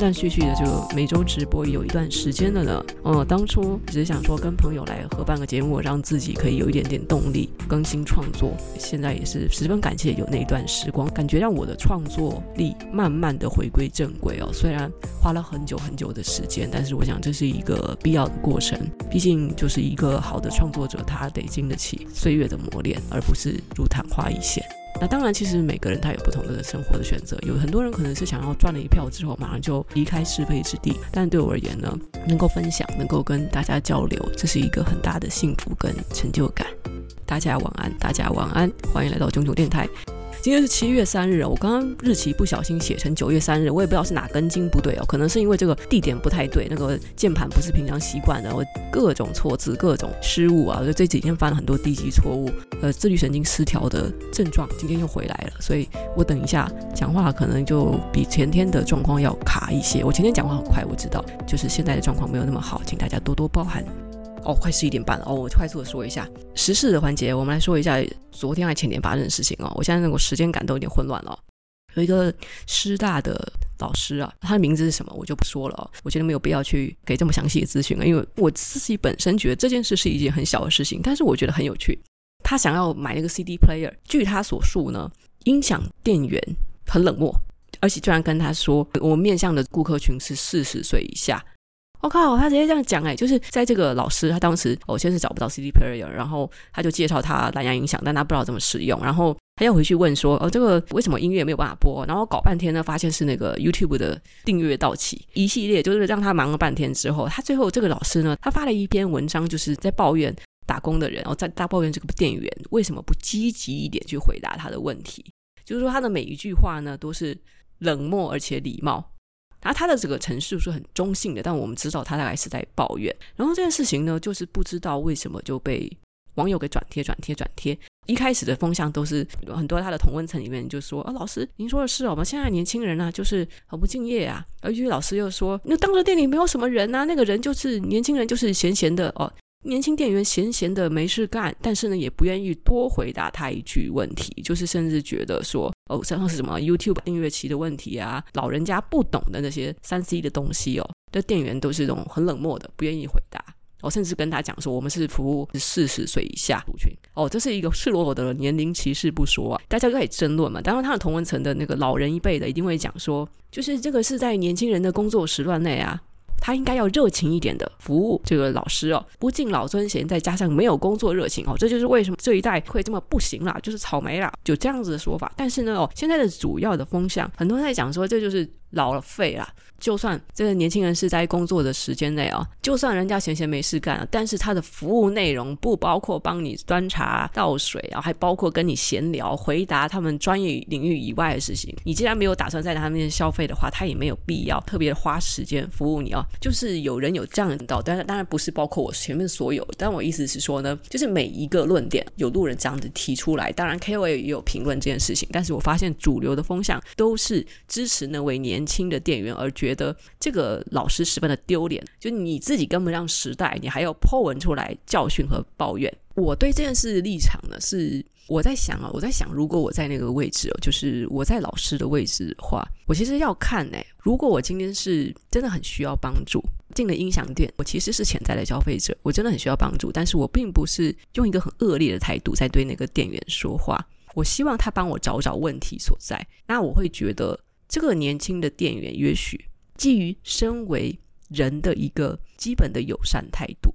断续续的就每周直播有一段时间了呢。呃，当初只是想说跟朋友来合办个节目，让自己可以有一点点动力更新创作。现在也是十分感谢有那一段时光，感觉让我的创作力慢慢的回归正轨哦。虽然花了很久很久的时间，但是我想这是一个必要的过程。毕竟就是一个好的创作者，他得经得起岁月的磨练，而不是如昙花一现。那当然，其实每个人他有不同的生活的选择。有很多人可能是想要赚了一票之后马上就离开是非之地，但对我而言呢，能够分享，能够跟大家交流，这是一个很大的幸福跟成就感。大家晚安，大家晚安，欢迎来到炯炯电台。今天是七月三日，我刚刚日期不小心写成九月三日，我也不知道是哪根筋不对哦，可能是因为这个地点不太对，那个键盘不是平常习惯的，我各种错字、各种失误啊，就这几天犯了很多低级错误，呃，自律神经失调的症状今天又回来了，所以我等一下讲话可能就比前天的状况要卡一些。我前天讲话很快，我知道，就是现在的状况没有那么好，请大家多多包涵。哦，快十一点半了哦，我快速的说一下时事的环节，我们来说一下昨天还前天发生的事情哦。我现在那个时间感都有点混乱了。有一个师大的老师啊，他的名字是什么我就不说了哦，我觉得没有必要去给这么详细的资讯了，因为我自己本身觉得这件事是一件很小的事情，但是我觉得很有趣。他想要买那个 CD player，据他所述呢，音响店员很冷漠，而且居然跟他说，我面向的顾客群是四十岁以下。我、靠！他直接这样讲哎，就是在这个老师他当时，我、哦、先是找不到 CD player，然后他就介绍他蓝牙音响，但他不知道怎么使用，然后他又回去问说，哦，这个为什么音乐没有办法播？然后搞半天呢，发现是那个 YouTube 的订阅到期，一系列就是让他忙了半天之后，他最后这个老师呢，他发了一篇文章，就是在抱怨打工的人，然后在大抱怨这个店员为什么不积极一点去回答他的问题，就是说他的每一句话呢都是冷漠而且礼貌。然后他的这个陈述是很中性的，但我们知道他大概是在抱怨。然后这件事情呢，就是不知道为什么就被网友给转贴、转贴、转贴。一开始的风向都是很多他的同温层里面就说：“啊，老师，您说的是哦，我们现在年轻人啊，就是很不敬业啊。”而于老师又说：“那当时店里没有什么人啊，那个人就是年轻人，就是闲闲的哦。”年轻店员闲闲的没事干，但是呢，也不愿意多回答他一句问题，就是甚至觉得说，哦，像是什么 YouTube 订阅期的问题啊，老人家不懂的那些三 C 的东西哦，的店员都是这种很冷漠的，不愿意回答。哦，甚至跟他讲说，我们是服务四十岁以下族群。哦，这是一个赤裸裸的年龄歧视不说啊，大家都可以争论嘛。当然，他的同文层的那个老人一辈的一定会讲说，就是这个是在年轻人的工作时段内啊。他应该要热情一点的服务这个老师哦，不敬老尊贤，再加上没有工作热情哦，这就是为什么这一代会这么不行啦，就是草莓啦，就这样子的说法。但是呢，哦，现在的主要的风向，很多人在讲说，这就是。老了废了，就算这个年轻人是在工作的时间内啊，就算人家闲闲没事干了，但是他的服务内容不包括帮你端茶倒水啊，还包括跟你闲聊，回答他们专业领域以外的事情。你既然没有打算在他们那边消费的话，他也没有必要特别花时间服务你啊。就是有人有这样的，但是当然不是包括我前面所有。但我意思是说呢，就是每一个论点有路人这样子提出来，当然 KOL 也有评论这件事情，但是我发现主流的风向都是支持那位年。年轻的店员而觉得这个老师十分的丢脸，就你自己跟不上时代，你还要 po 文出来教训和抱怨。我对这件事立场呢，是我在想啊，我在想，如果我在那个位置哦，就是我在老师的位置的话，我其实要看呢。如果我今天是真的很需要帮助，进了音响店，我其实是潜在的消费者，我真的很需要帮助，但是我并不是用一个很恶劣的态度在对那个店员说话。我希望他帮我找找问题所在，那我会觉得。这个年轻的店员，也许基于身为人的一个基本的友善态度，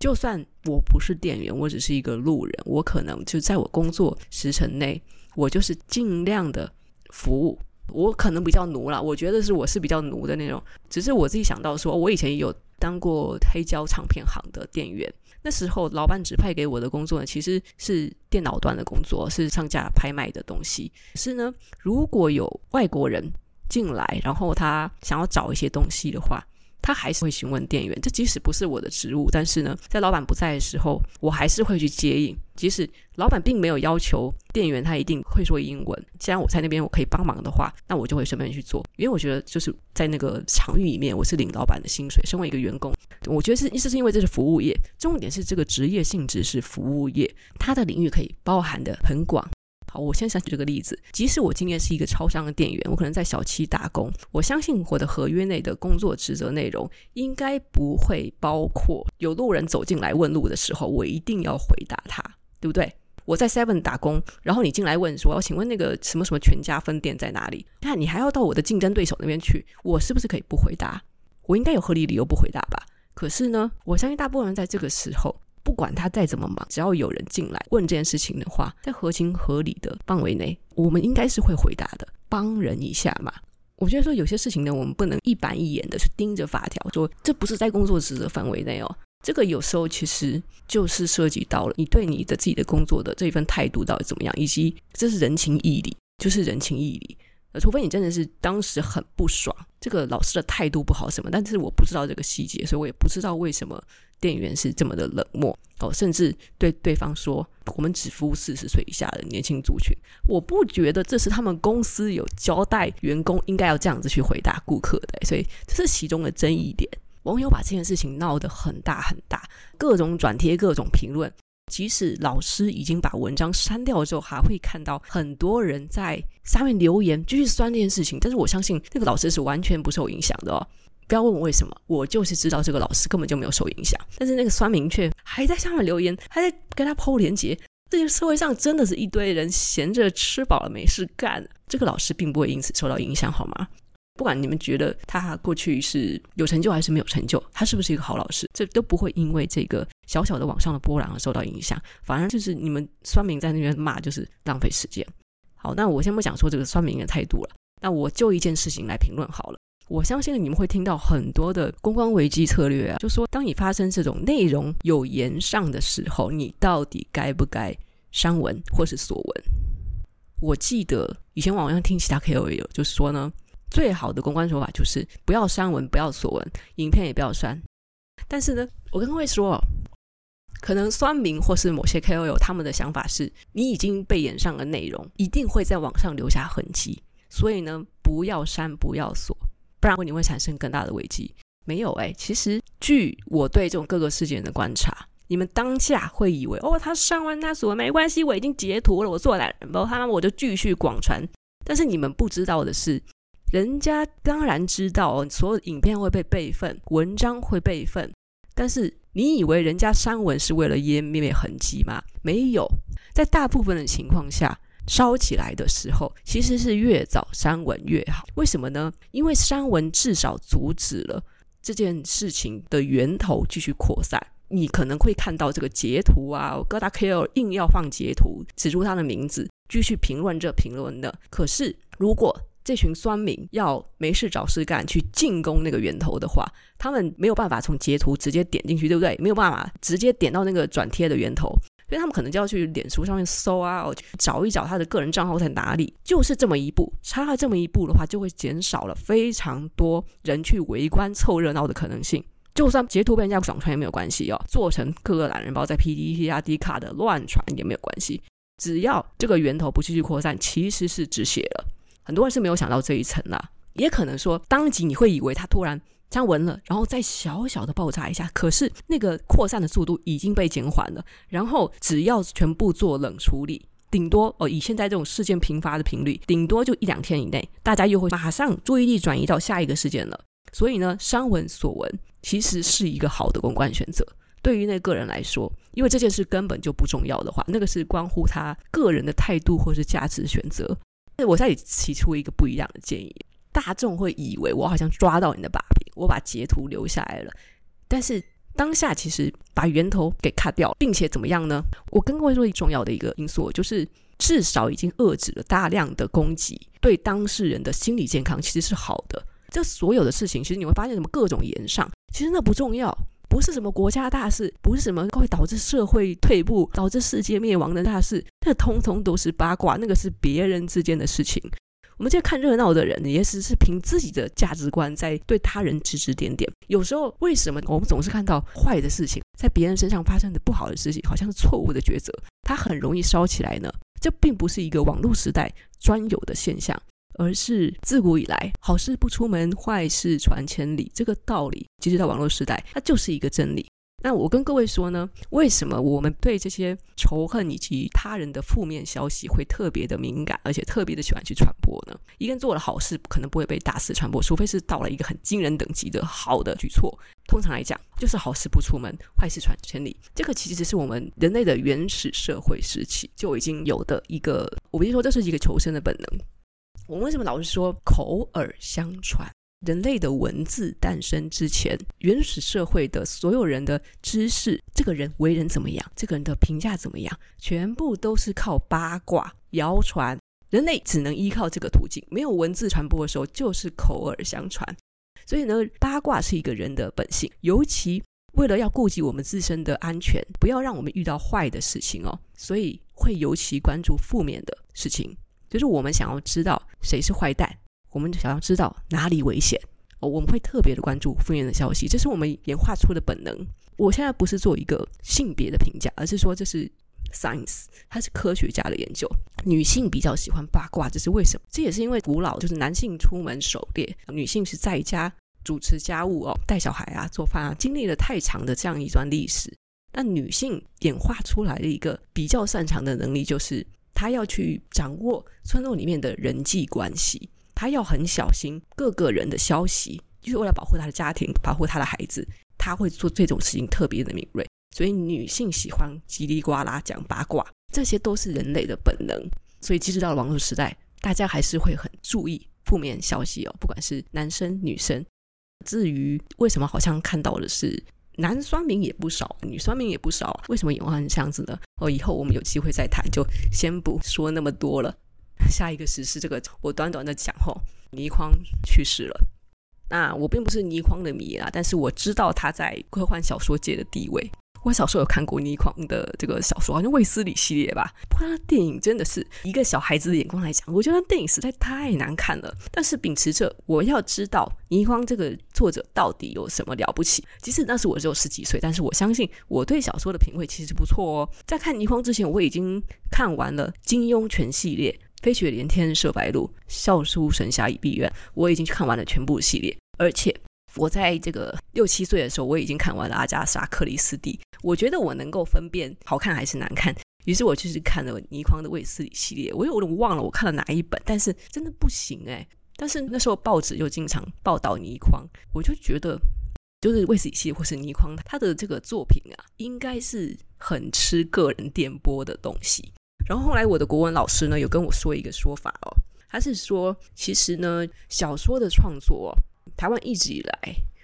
就算我不是店员，我只是一个路人，我可能就在我工作时辰内，我就是尽量的服务，我可能比较奴啦，我觉得是我是比较奴的那种。只是我自己想到说，我以前有当过黑胶唱片行的店员，那时候老板指派给我的工作呢，其实是电脑端的工作，是上架拍卖的东西。是呢，如果有外国人进来，然后他想要找一些东西的话，他还是会询问店员，这即使不是我的职务，但是呢，在老板不在的时候，我还是会去接应。即使老板并没有要求店员他一定会说英文，既然我在那边我可以帮忙的话，那我就会顺便去做。因为我觉得就是在那个场域里面，我是领老板的薪水，身为一个员工，我觉得是意思是因为这是服务业，重点是这个职业性质是服务业，它的领域可以包含的很广。我先想举这个例子。即使我今天是一个超商的店员，我可能在小七打工，我相信我的合约内的工作职责内容应该不会包括有路人走进来问路的时候，我一定要回答他，对不对？我在 Seven 打工，然后你进来问说：“我请问那个什么什么全家分店在哪里？”那你还要到我的竞争对手那边去，我是不是可以不回答？我应该有合理理由不回答吧？可是呢，我相信大部分人在这个时候。不管他再怎么忙，只要有人进来问这件事情的话，在合情合理的范围内，我们应该是会回答的，帮人一下嘛。我觉得说有些事情呢，我们不能一板一眼的去盯着法条，说这不是在工作职责范围内哦。这个有时候其实就是涉及到了你对你的自己的工作的这一份态度到底怎么样，以及这是人情义理，就是人情义理。呃除非你真的是当时很不爽，这个老师的态度不好什么，但是我不知道这个细节，所以我也不知道为什么店员是这么的冷漠哦，甚至对对方说我们只服务四十岁以下的年轻族群，我不觉得这是他们公司有交代员工应该要这样子去回答顾客的，所以这是其中的争议点。网友把这件事情闹得很大很大，各种转贴，各种评论。即使老师已经把文章删掉之后，还会看到很多人在下面留言继续酸这件事情。但是我相信那个老师是完全不受影响的哦。不要问我为什么，我就是知道这个老师根本就没有受影响。但是那个酸民却还在下面留言，还在跟他抛连结。这个社会上真的是一堆人闲着吃饱了没事干，这个老师并不会因此受到影响，好吗？不管你们觉得他过去是有成就还是没有成就，他是不是一个好老师，这都不会因为这个小小的网上的波澜而受到影响。反而就是你们酸民在那边骂，就是浪费时间。好，那我先不讲说这个酸民的态度了，那我就一件事情来评论好了。我相信你们会听到很多的公关危机策略啊，就说当你发生这种内容有言上的时候，你到底该不该删文或是锁文？我记得以前网上听其他 KOL 就是说呢。最好的公关手法就是不要删文，不要锁文，影片也不要删。但是呢，我跟各位说，可能酸民或是某些 KOL 他们的想法是，你已经被炎上的内容一定会在网上留下痕迹，所以呢，不要删，不要锁，不然你会产生更大的危机。没有哎，其实据我对这种各个事件的观察，你们当下会以为哦，他删完他锁没关系，我已经截图了，我做懒人包，他们我就继续广传。但是你们不知道的是。人家当然知道哦，所有影片会被备份，文章会备份，但是你以为人家删文是为了湮灭痕迹吗？没有，在大部分的情况下，烧起来的时候，其实是越早删文越好。为什么呢？因为删文至少阻止了这件事情的源头继续扩散。你可能会看到这个截图啊，各大 KOL 硬要放截图，指出他的名字，继续评论这评论的。可是如果这群酸民要没事找事干去进攻那个源头的话，他们没有办法从截图直接点进去，对不对？没有办法直接点到那个转贴的源头，所以他们可能就要去脸书上面搜啊，找一找他的个人账号在哪里。就是这么一步，差了这么一步的话，就会减少了非常多人去围观凑热闹的可能性。就算截图被人家转传也没有关系哦，做成各个懒人包在 PDT 啊、D 卡的乱传也没有关系，只要这个源头不继续扩散，其实是止血了。很多人是没有想到这一层啦，也可能说当即你会以为他突然删文了，然后再小小的爆炸一下，可是那个扩散的速度已经被减缓了，然后只要全部做冷处理，顶多哦，以现在这种事件频发的频率，顶多就一两天以内，大家又会马上注意力转移到下一个事件了。所以呢，删文锁文其实是一个好的公关选择，对于那个人来说，因为这件事根本就不重要的话，那个是关乎他个人的态度或是价值选择。我再提出一个不一样的建议：大众会以为我好像抓到你的把柄，我把截图留下来了。但是当下其实把源头给卡掉，并且怎么样呢？我跟各位说一重要的一个因素，就是至少已经遏制了大量的攻击，对当事人的心理健康其实是好的。这所有的事情，其实你会发现什么各种言上，其实那不重要，不是什么国家大事，不是什么会导致社会退步、导致世界灭亡的大事，那通通都是八卦，那个是别人之间的事情。我们这些看热闹的人，也只是凭自己的价值观在对他人指指点点。有时候，为什么我们总是看到坏的事情在别人身上发生的不好的事情，好像是错误的抉择，它很容易烧起来呢？这并不是一个网络时代专有的现象，而是自古以来“好事不出门，坏事传千里”这个道理，其实到网络时代，它就是一个真理。那我跟各位说呢，为什么我们对这些仇恨以及他人的负面消息会特别的敏感，而且特别的喜欢去传播呢？一个人做了好事，可能不会被大肆传播，除非是到了一个很惊人等级的好的举措。通常来讲，就是好事不出门，坏事传千里。这个其实是我们人类的原始社会时期就已经有的一个，我跟你说，这是一个求生的本能。我们为什么老是说口耳相传？人类的文字诞生之前，原始社会的所有人的知识，这个人为人怎么样，这个人的评价怎么样，全部都是靠八卦、谣传。人类只能依靠这个途径，没有文字传播的时候，就是口耳相传。所以呢，八卦是一个人的本性，尤其为了要顾及我们自身的安全，不要让我们遇到坏的事情哦，所以会尤其关注负面的事情，就是我们想要知道谁是坏蛋。我们想要知道哪里危险哦，我们会特别的关注负面的消息，这是我们演化出的本能。我现在不是做一个性别的评价，而是说这是 science，它是科学家的研究。女性比较喜欢八卦，这是为什么？这也是因为古老就是男性出门狩猎，女性是在家主持家务哦，带小孩啊，做饭啊，经历了太长的这样一段历史。那女性演化出来的一个比较擅长的能力，就是她要去掌握村落里面的人际关系。他要很小心各个人的消息，就是为了保护他的家庭，保护他的孩子。他会做这种事情特别的敏锐，所以女性喜欢叽里呱啦讲八卦，这些都是人类的本能。所以即使到了网络时代，大家还是会很注意负面消息哦，不管是男生女生。至于为什么好像看到的是男酸民也不少，女酸民也不少，为什么演化成这样子呢？哦，以后我们有机会再谈，就先不说那么多了。下一个实事，这个我短短的讲倪匡去世了。那我并不是倪匡的迷啊，但是我知道他在科幻小说界的地位。我小时候有看过倪匡的这个小说，好像卫斯理系列吧。不过他电影真的是一个小孩子的眼光来讲，我觉得电影实在太难看了。但是秉持着我要知道倪匡这个作者到底有什么了不起，即使那时我只有十几岁，但是我相信我对小说的品味其实不错哦。在看倪匡之前，我已经看完了金庸全系列。飞雪连天射白鹿，笑书神侠倚碧鸳，我已经去看完了全部系列，而且我在这个六七岁的时候，我已经看完了阿加莎克里斯蒂。我觉得我能够分辨好看还是难看，于是我就是看了倪匡的卫斯理系列。我有点忘了我看了哪一本，但是真的不行哎。但是那时候报纸又经常报道倪匡，我就觉得就是卫斯理系列或是倪匡他的这个作品啊，应该是很吃个人电波的东西。然后后来我的国文老师呢，有跟我说一个说法哦，他是说，其实呢，小说的创作，台湾一直以来，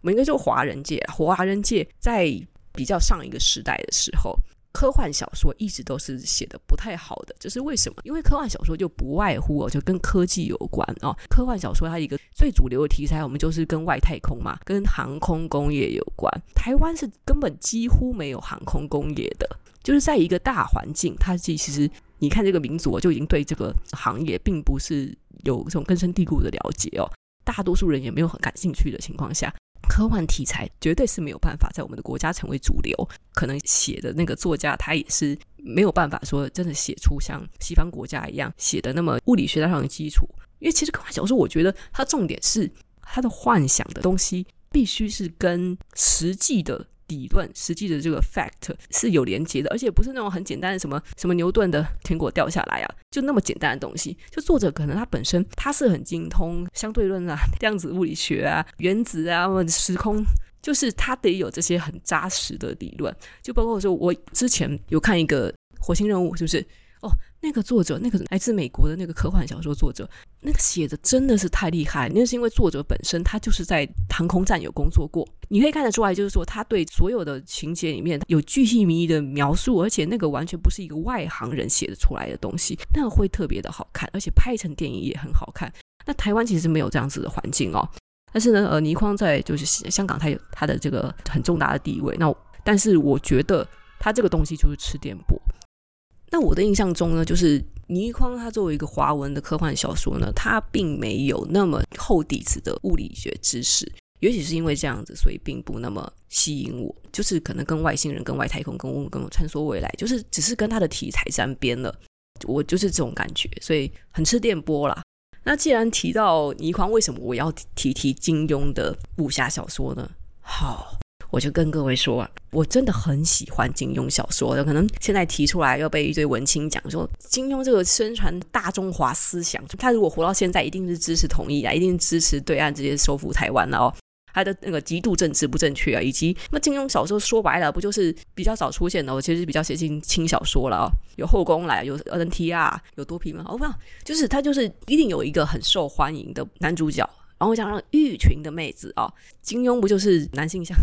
我们应该说华人界，华人界在比较上一个时代的时候，科幻小说一直都是写的不太好的，这是为什么？因为科幻小说就不外乎哦，就跟科技有关哦。科幻小说它一个最主流的题材，我们就是跟外太空嘛，跟航空工业有关。台湾是根本几乎没有航空工业的，就是在一个大环境，它其实。你看这个民族，我就已经对这个行业并不是有这种根深蒂固的了解哦。大多数人也没有很感兴趣的情况下，科幻题材绝对是没有办法在我们的国家成为主流。可能写的那个作家，他也是没有办法说真的写出像西方国家一样写的那么物理学上的基础。因为其实科幻小说，我觉得它重点是它的幻想的东西必须是跟实际的。理论实际的这个 fact 是有连接的，而且不是那种很简单的什么什么牛顿的苹果掉下来啊，就那么简单的东西。就作者可能他本身他是很精通相对论啊、量子物理学啊、原子啊、时空，就是他得有这些很扎实的理论。就包括说我之前有看一个火星任务，是不是？哦，那个作者，那个来自美国的那个科幻小说作者，那个写的真的是太厉害。那是因为作者本身他就是在航空站有工作过，你可以看得出来，就是说他对所有的情节里面有巨细靡遗的描述，而且那个完全不是一个外行人写的出来的东西，那个会特别的好看，而且拍成电影也很好看。那台湾其实没有这样子的环境哦，但是呢，呃，倪匡在就是香港，他有他的这个很重大的地位。那但是我觉得他这个东西就是吃电波。那我的印象中呢，就是倪匡他作为一个华文的科幻小说呢，他并没有那么厚底子的物理学知识，也许是因为这样子，所以并不那么吸引我。就是可能跟外星人、跟外太空、跟跟跟穿梭未来，就是只是跟他的题材沾边了。我就是这种感觉，所以很吃电波啦。那既然提到倪匡，为什么我要提提金庸的武侠小说呢？好。我就跟各位说啊，我真的很喜欢金庸小说的。可能现在提出来要被一堆文青讲说，金庸这个宣传大中华思想，他如果活到现在，一定是支持统一啊，一定支持对岸直接收复台湾了哦。他的那个极度政治不正确啊，以及那金庸小说说白了，不就是比较早出现的？我其实比较接近轻小说了哦。有后宫来，有 NTR，有多皮吗？哦，不，就是他就是一定有一个很受欢迎的男主角，然后想让玉群的妹子哦。金庸不就是男性向？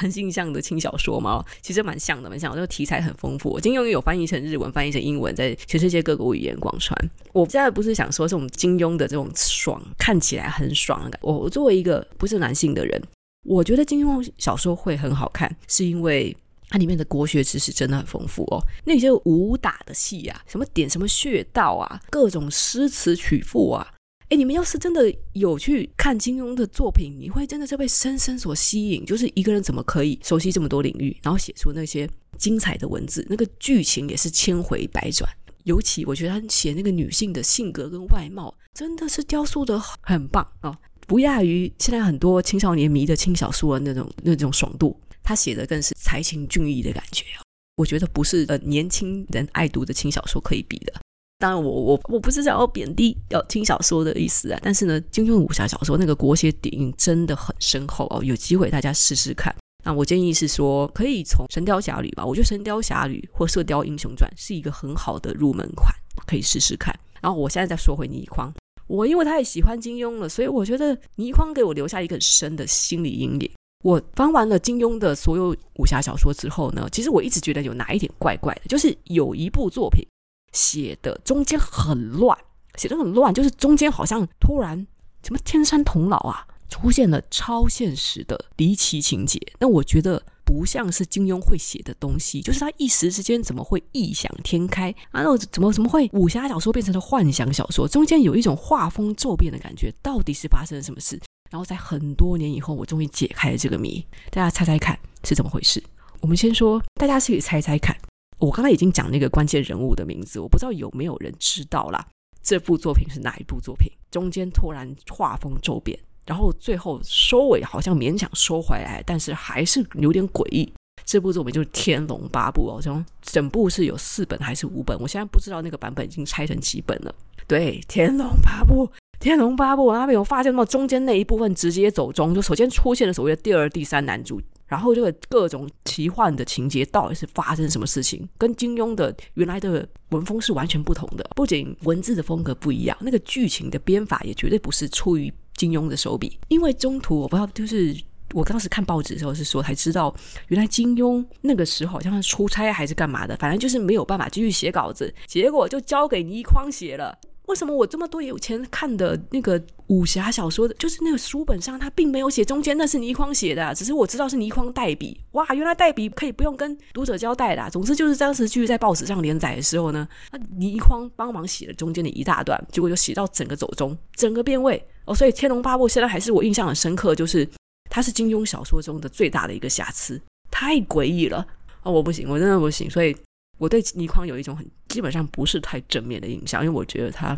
男性向的轻小说嘛，其实蛮像的，蛮像。这个题材很丰富，金庸有翻译成日文，翻译成英文，在全世界各个语言广传。我现在不是想说这种金庸的这种爽，看起来很爽的感觉。我作为一个不是男性的人，我觉得金庸小说会很好看，是因为它里面的国学知识真的很丰富哦。那些武打的戏啊，什么点什么穴道啊，各种诗词曲赋啊。哎，你们要是真的有去看金庸的作品，你会真的是被深深所吸引。就是一个人怎么可以熟悉这么多领域，然后写出那些精彩的文字，那个剧情也是千回百转。尤其我觉得他写那个女性的性格跟外貌，真的是雕塑的很棒哦，不亚于现在很多青少年迷的轻小说的那种那种爽度。他写的更是才情俊逸的感觉啊，我觉得不是呃年轻人爱读的轻小说可以比的。当然我，我我不是想要贬低要听小说的意思啊，但是呢，金庸武侠小说那个国学底蕴真的很深厚哦，有机会大家试试看。那我建议是说，可以从《神雕侠侣》吧，我觉得《神雕侠侣》或《射雕英雄传》是一个很好的入门款，可以试试看。然后我现在再说回倪匡，我因为太喜欢金庸了，所以我觉得倪匡给我留下一个很深的心理阴影。我翻完了金庸的所有武侠小说之后呢，其实我一直觉得有哪一点怪怪的，就是有一部作品。写的中间很乱，写的很乱，就是中间好像突然什么天山童姥啊，出现了超现实的离奇情节。那我觉得不像是金庸会写的东西，就是他一时之间怎么会异想天开啊？那怎么怎么会武侠小说变成了幻想小说？中间有一种画风骤变的感觉，到底是发生了什么事？然后在很多年以后，我终于解开了这个谜。大家猜猜看是怎么回事？我们先说，大家自己猜猜看。我刚才已经讲那个关键人物的名字，我不知道有没有人知道啦。这部作品是哪一部作品？中间突然画风骤变，然后最后收尾好像勉强收回来，但是还是有点诡异。这部作品就是《天龙八部》哦，从整部是有四本还是五本？我现在不知道那个版本已经拆成几本了。对，《天龙八部》，《天龙八部》，那边有发现吗？中间那一部分直接走中，就首先出现了所谓的第二、第三男主。然后这个各种奇幻的情节到底是发生什么事情？跟金庸的原来的文风是完全不同的。不仅文字的风格不一样，那个剧情的编法也绝对不是出于金庸的手笔。因为中途我不知道，就是我当时看报纸的时候是说才知道，原来金庸那个时候好像是出差还是干嘛的，反正就是没有办法继续写稿子，结果就交给倪匡写了。为什么我这么多有钱看的那个武侠小说的，就是那个书本上他并没有写中间那是倪匡写的啊，只是我知道是倪匡代笔。哇，原来代笔可以不用跟读者交代的啊。总之就是当时继续在报纸上连载的时候呢，那倪匡帮忙写了中间的一大段，结果就写到整个走中，整个变味哦。所以《天龙八部》现在还是我印象很深刻，就是它是金庸小说中的最大的一个瑕疵，太诡异了哦，我不行，我真的不行，所以。我对倪匡有一种很基本上不是太正面的印象，因为我觉得他，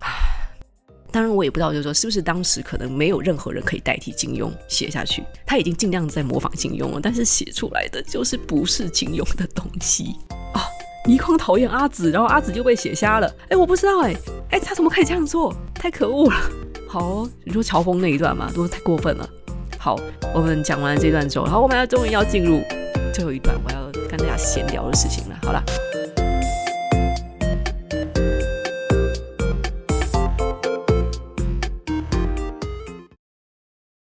唉，当然我也不知道，就是说是不是当时可能没有任何人可以代替金庸写下去，他已经尽量在模仿金庸了，但是写出来的就是不是金庸的东西啊。倪匡讨厌阿紫，然后阿紫就被写瞎了。哎，我不知道，哎，哎，他怎么可以这样做？太可恶了。好，你说乔峰那一段嘛，都太过分了。好，我们讲完这段之后，然后我们要终于要进入最后一段，我要。跟大家闲聊的事情了，好了。